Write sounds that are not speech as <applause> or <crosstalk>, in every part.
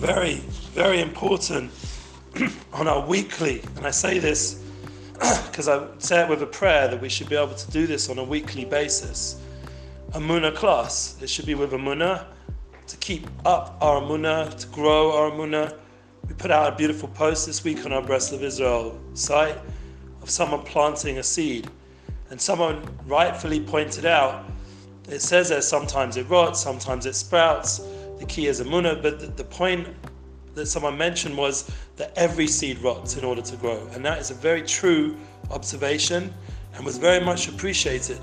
very, very important <clears throat> on our weekly, and I say this <clears throat> because I say it with a prayer that we should be able to do this on a weekly basis. Amuna class. It should be with amuna to keep up our Muna, to grow our Muna. We put out a beautiful post this week on our Breslov Israel site of someone planting a seed. And someone rightfully pointed out it says that sometimes it rots, sometimes it sprouts. The key is a Muna, but the, the point that someone mentioned was that every seed rots in order to grow. And that is a very true observation and was very much appreciated.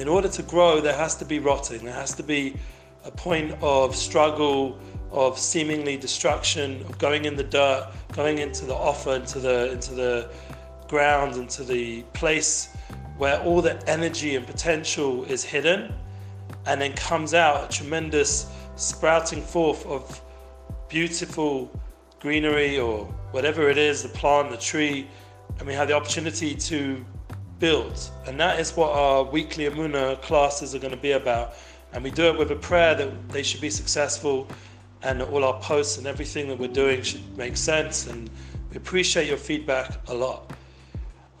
In order to grow, there has to be rotting, there has to be a point of struggle, of seemingly destruction, of going in the dirt, going into the offer, into the into the ground, into the place where all the energy and potential is hidden, and then comes out a tremendous sprouting forth of beautiful greenery or whatever it is, the plant, the tree, and we have the opportunity to build. And that is what our weekly Amuna classes are going to be about. And we do it with a prayer that they should be successful and all our posts and everything that we're doing should make sense. And we appreciate your feedback a lot.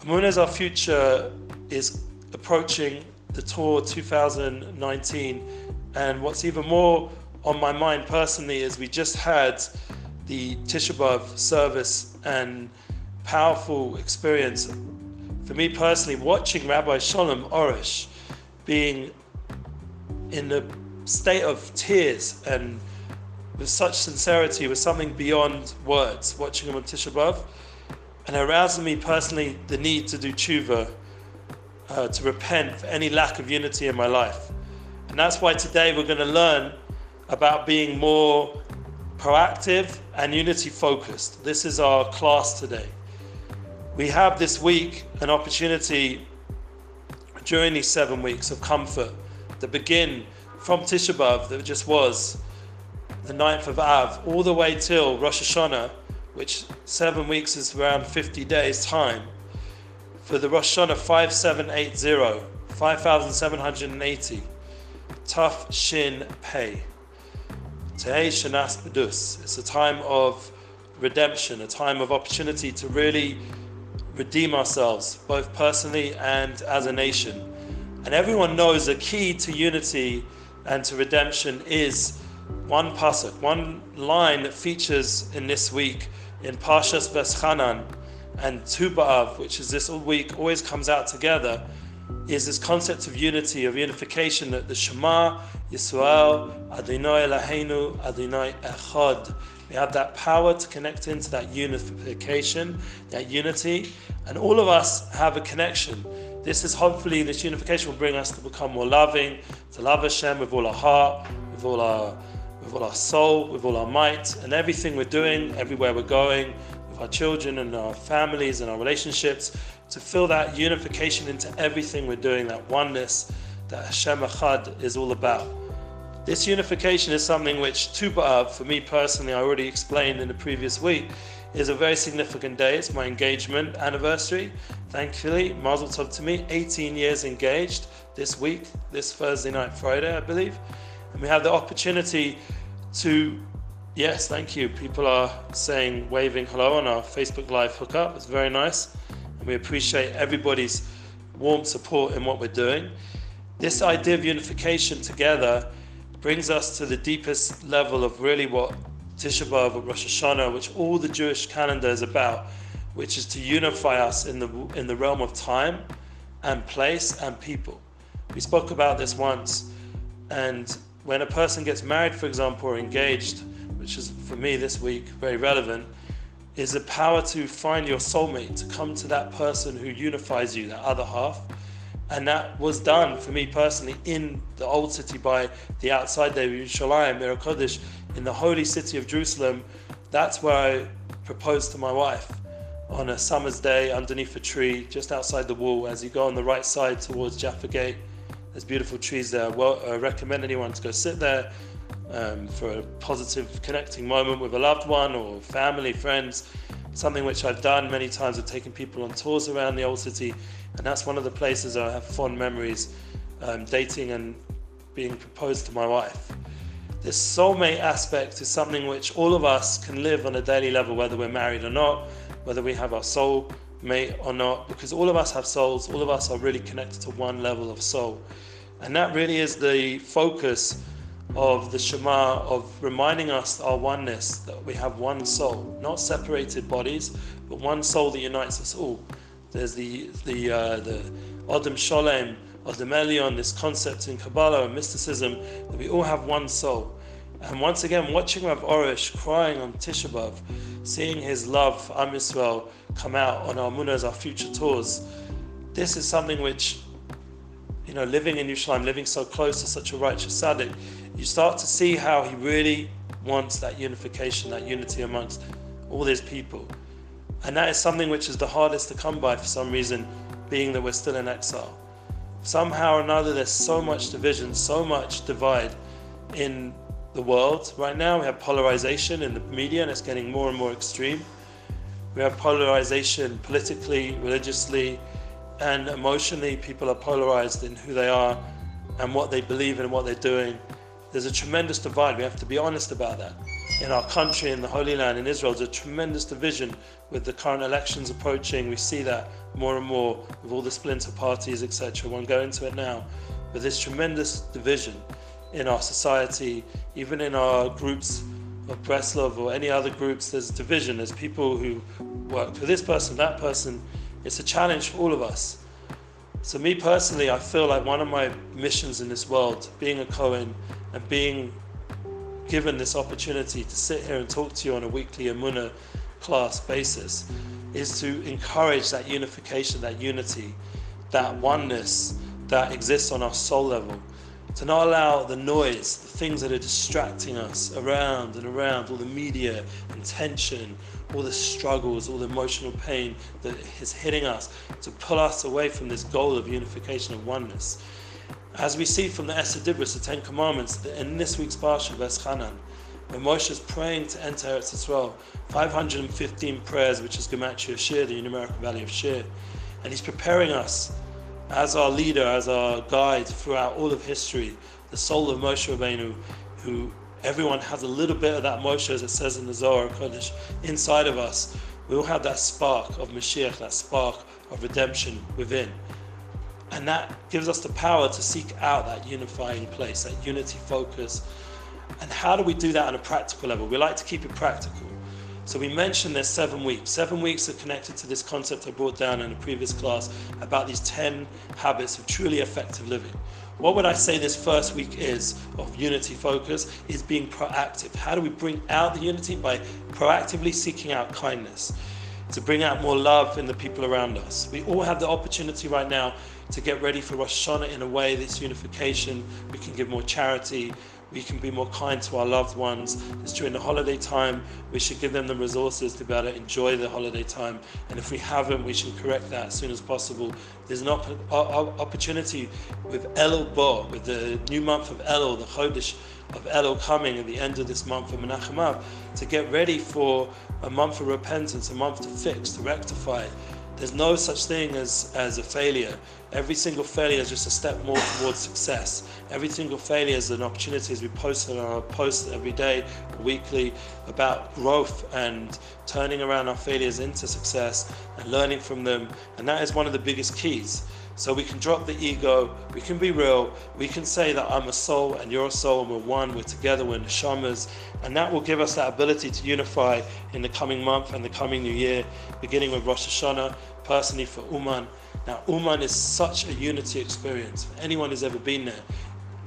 Amuna our future is approaching the tour 2019. And what's even more on my mind personally is we just had the Tisha B'Av service and powerful experience. For me personally, watching Rabbi Shalom Arush being in a state of tears and with such sincerity was something beyond words. Watching him on Tisha B'Av and arousing me personally the need to do tshuva, uh, to repent for any lack of unity in my life. And that's why today we're going to learn about being more proactive and unity focused. This is our class today. We have this week an opportunity during these seven weeks of comfort that begin from Tisha B'Av, that just was the 9th of Av, all the way till Rosh Hashanah, which seven weeks is around 50 days' time. For the Rosh Hashanah 5780, 5780, Taf Shin Pei. Tehei Shanas Pedus. It's a time of redemption, a time of opportunity to really redeem ourselves, both personally and as a nation. And everyone knows the key to unity and to redemption is one pasuk, one line that features in this week in Parshas Veschanan and Tu B'Av, which is this week, always comes out together is this concept of unity, of unification, that the Shema, Yisrael, Adonai Eloheinu, Adonai Echad. We have that power to connect into that unification, that unity, and all of us have a connection. This is hopefully, this unification will bring us to become more loving, to love Hashem with all our heart, with all our, with all our soul, with all our might, and everything we're doing, everywhere we're going, with our children and our families and our relationships to feel that unification into everything we're doing, that oneness that Hashem Echad is all about. This unification is something which Tu B'Av, for me personally, I already explained in the previous week, is a very significant day. It's my engagement anniversary. Thankfully, Mazel Tov to me, 18 years engaged this week, this Thursday night, Friday, I believe. And we have the opportunity to, yes, thank you. People are saying, waving hello on our Facebook Live hookup. It's very nice. We appreciate everybody's warm support in what we're doing. This idea of unification together brings us to the deepest level of really what Tisha B'Av or Rosh Hashanah, which all the Jewish calendar is about, which is to unify us in the in the realm of time and place and people. We spoke about this once, and when a person gets married, for example, or engaged, which is for me this week very relevant, is the power to find your soulmate, to come to that person who unifies you, that other half. And that was done for me personally in the old city by the outside there, Yerushalayim, Ir Kodesh, in the holy city of Jerusalem. That's where I proposed to my wife on a summer's day underneath a tree just outside the wall. As you go on the right side towards Jaffa Gate, there's beautiful trees there. Well, I recommend anyone to go sit there, um, for a positive connecting moment with a loved one or family, friends. Something which I've done many times of taking people on tours around the old city, and that's one of the places I have fond memories um, dating and being proposed to my wife. this soulmate aspect is something which all of us can live on a daily level, whether we're married or not, whether we have our soul mate or not, because all of us have souls, all of us are really connected to one level of soul. And that really is the focus of the Shema, of reminding us our oneness, that we have one soul, not separated bodies, but one soul that unites us all. There's the the uh, the Adam Sholem, Adam Elyon, this concept in Kabbalah and mysticism that we all have one soul. And once again, watching Rav Arush crying on Tisha B'Av, seeing his love for Am Yisrael come out on our Munas, our future tours, this is something which, you know, living in Yerushalayim, living so close to such a righteous tzaddik, you start to see how he really wants that unification, that unity amongst all these people. And that is something which is the hardest to come by for some reason, being that we're still in exile. Somehow or another, there's so much division, so much divide in the world. Right now, we have polarization in the media, and it's getting more and more extreme. We have polarization politically, religiously, and emotionally. People are polarized in who they are and what they believe in and what they're doing. There's a tremendous divide. We have to be honest about that. In our country, in the Holy Land, in Israel, there's a tremendous division with the current elections approaching. We see that more and more with all the splinter parties, etc. I Won't go into it now. But there's tremendous division in our society, even in our groups of Breslov or any other groups, there's division. There's people who work for this person, that person. It's a challenge for all of us. So, me personally, I feel like one of my missions in this world, being a Cohen and being given this opportunity to sit here and talk to you on a weekly Amuna class basis, is to encourage that unification, that unity, that oneness that exists on our soul level. To not allow the noise, the things that are distracting us around and around, all the media and tension, all the struggles, all the emotional pain that is hitting us, to pull us away from this goal of unification and oneness. As we see from the Dibros, the Ten Commandments, that in this week's Parsha, Veschanan, when Moshe is praying to enter Eretz Yisrael, 515 prayers, which is Gematria Shir, the numerical value of Shir, and he's preparing us as our leader, as our guide throughout all of history, the soul of Moshe Rabbeinu, who everyone has a little bit of that Moshe, as it says in the Zohar Kodesh, inside of us. We all have that spark of Mashiach, that spark of redemption within. And that gives us the power to seek out that unifying place, that unity focus. And how do we do that on a practical level? We like to keep it practical. So we mentioned there's seven weeks. Seven weeks are connected to this concept I brought down in a previous class about these 10 habits of truly effective living. What would I say this first week is of unity focus is being proactive. How do we bring out the unity? By proactively seeking out kindness, to bring out more love in the people around us. We all have the opportunity right now to get ready for Rosh Hashanah in a way, this unification. We can give more charity, we can be more kind to our loved ones. It's during the holiday time, we should give them the resources to be able to enjoy the holiday time. And if we haven't, we should correct that as soon as possible. There's an op- opportunity with Elul Bo, with the new month of Elul, the Chodesh of Elul coming at the end of this month of Menachem Av, to get ready for a month of repentance, a month to fix, to rectify. There's no such thing as, as a failure. Every single failure is just a step more towards success. Every single failure is an opportunity, as we post on our posts every day, weekly, about growth and turning around our failures into success and learning from them. And that is one of the biggest keys. So we can drop the ego, we can be real, we can say that I'm a soul and you're a soul and we're one, we're together, we're neshamas, and that will give us that ability to unify in the coming month and the coming new year, beginning with Rosh Hashanah, personally for Uman. Now, Uman is such a unity experience. For anyone who's ever been there,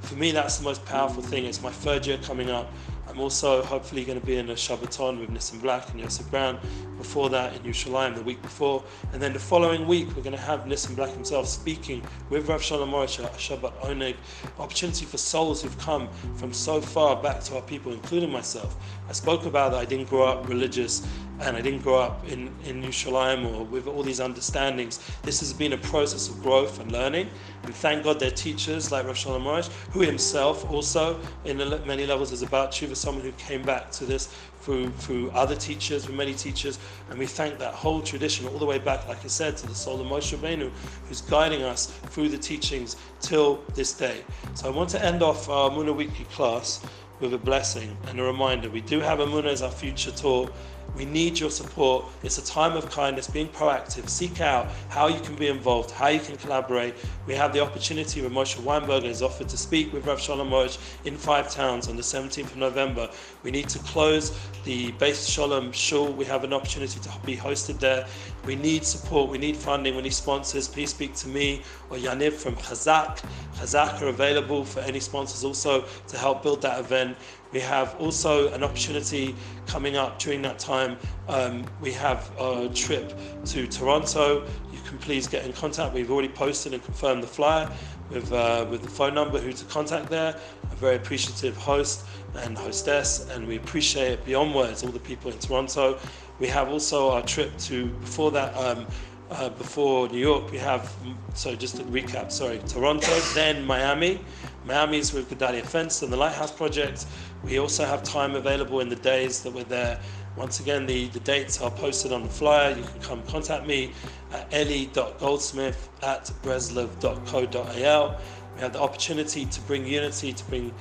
for me, that's the most powerful thing. It's my third year coming up. I'm also hopefully going to be in a Shabbaton with Nissim Black and Yosef Brown. Before that, in Yerushalayim the week before, and then the following week we're going to have Nissim Black himself speaking with Rav Shalom Arush at Shabbat Oneg. Opportunity for souls who've come from so far back to our people, including myself. I spoke about that I didn't grow up religious and I didn't grow up in, in Yerushalayim or with all these understandings. This has been a process of growth and learning. And thank God they're teachers like Rav Shalom Arush, who himself also, in many levels, is about Tshuva, someone who came back to this through, through other teachers, through many teachers. And we thank that whole tradition all the way back, like I said, to the soul of Moshe Rabbeinu, who's guiding us through the teachings till this day. So I want to end off our Muna Weekly class with a blessing and a reminder. We do have Amunah as our future tour. We need your support. It's a time of kindness, being proactive. Seek out how you can be involved, how you can collaborate. We have the opportunity where Moshe Weinberger has offered to speak with Rav Shalom Arush in five towns on the 17th of November. We need to close the Beis Shalom Shul. We have an opportunity to be hosted there. We need support, we need funding, we need sponsors. Please speak to me or Yaniv from Chazak. Chazak are available for any sponsors also to help build that event. We have also an opportunity coming up during that time. Um, we have a trip to Toronto. You can please get in contact. We've already posted and confirmed the flyer with, uh, with the phone number who to contact there. A very appreciative host and hostess, and we appreciate it beyond words all the people in Toronto. We have also our trip to, before that, um, uh, before New York, we have, so just to recap, sorry, Toronto, then Miami. Miami is with Gedalia Fence and the Lighthouse Project. We also have time available in the days that we're there. Once again, the, the dates are posted on the flyer. You can come contact me at ellie.goldsmith at breslov.co.il. We have the opportunity to bring unity, to bring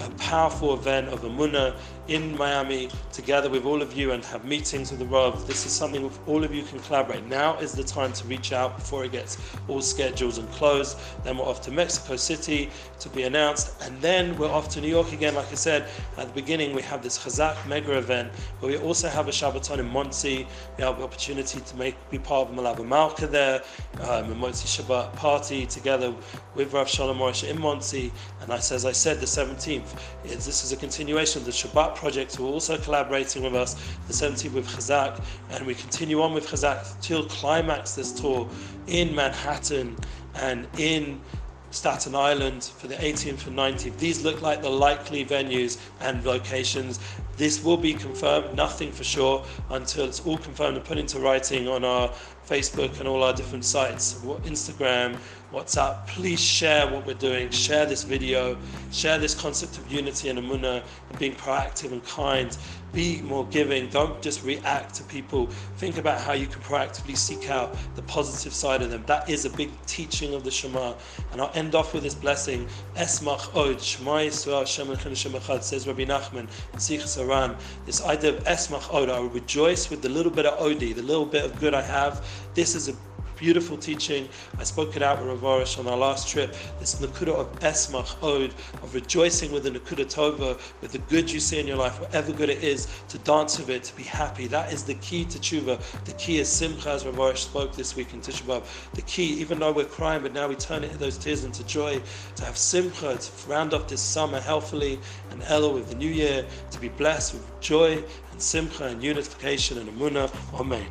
a powerful event of Amunah in Miami together with all of you and have meetings with the Rav. This is something all of you can collaborate. Now is the time to reach out before it gets all schedules and closed. Then we're off to Mexico City to be announced. And then we're off to New York again. Like I said at the beginning, we have this Chazak mega event, but we also have a Shabbaton in Monsey. We have the opportunity to make be part of Malava Malka there, um, a Monsey Shabbat party together with Rav Shalom Arush in Monsey. And as I said, the 17th, is, this is a continuation of the Shabbat project who are also collaborating with us, the 17th with Chazak, and we continue on with Chazak till climax this tour in Manhattan and in Staten Island for the 18th and 19th. These look like the likely venues and locations. This will be confirmed, nothing for sure, until it's all confirmed and put into writing on our Facebook and all our different sites, Instagram, WhatsApp. Please share what we're doing, share this video, share this concept of unity and amunah and being proactive and kind. Be more giving. Don't just react to people. Think about how you can proactively seek out the positive side of them. That is a big teaching of the Shema. And I'll end off with this blessing. Esmach od, Shema Yisrael, Shem Echad, says Rabbi Nachman in Sichas Aran. This idea of Esmach od, I will rejoice with the little bit of odi, the little bit of good I have. This is a beautiful teaching. I spoke it out with Rav Arush on our last trip. This Nakuda of Esmach Od, of rejoicing with the Nakuda Tova, with the good you see in your life, whatever good it is, to dance with it, to be happy. That is the key to tshuva. The key is simcha, as Rav Arush spoke this week in Tisha. The key, even though we're crying, but now we turn it, those tears into joy, to have simcha, to round off this summer healthily, and Ella with the new year, to be blessed with joy and simcha and unification and amunah. Amen.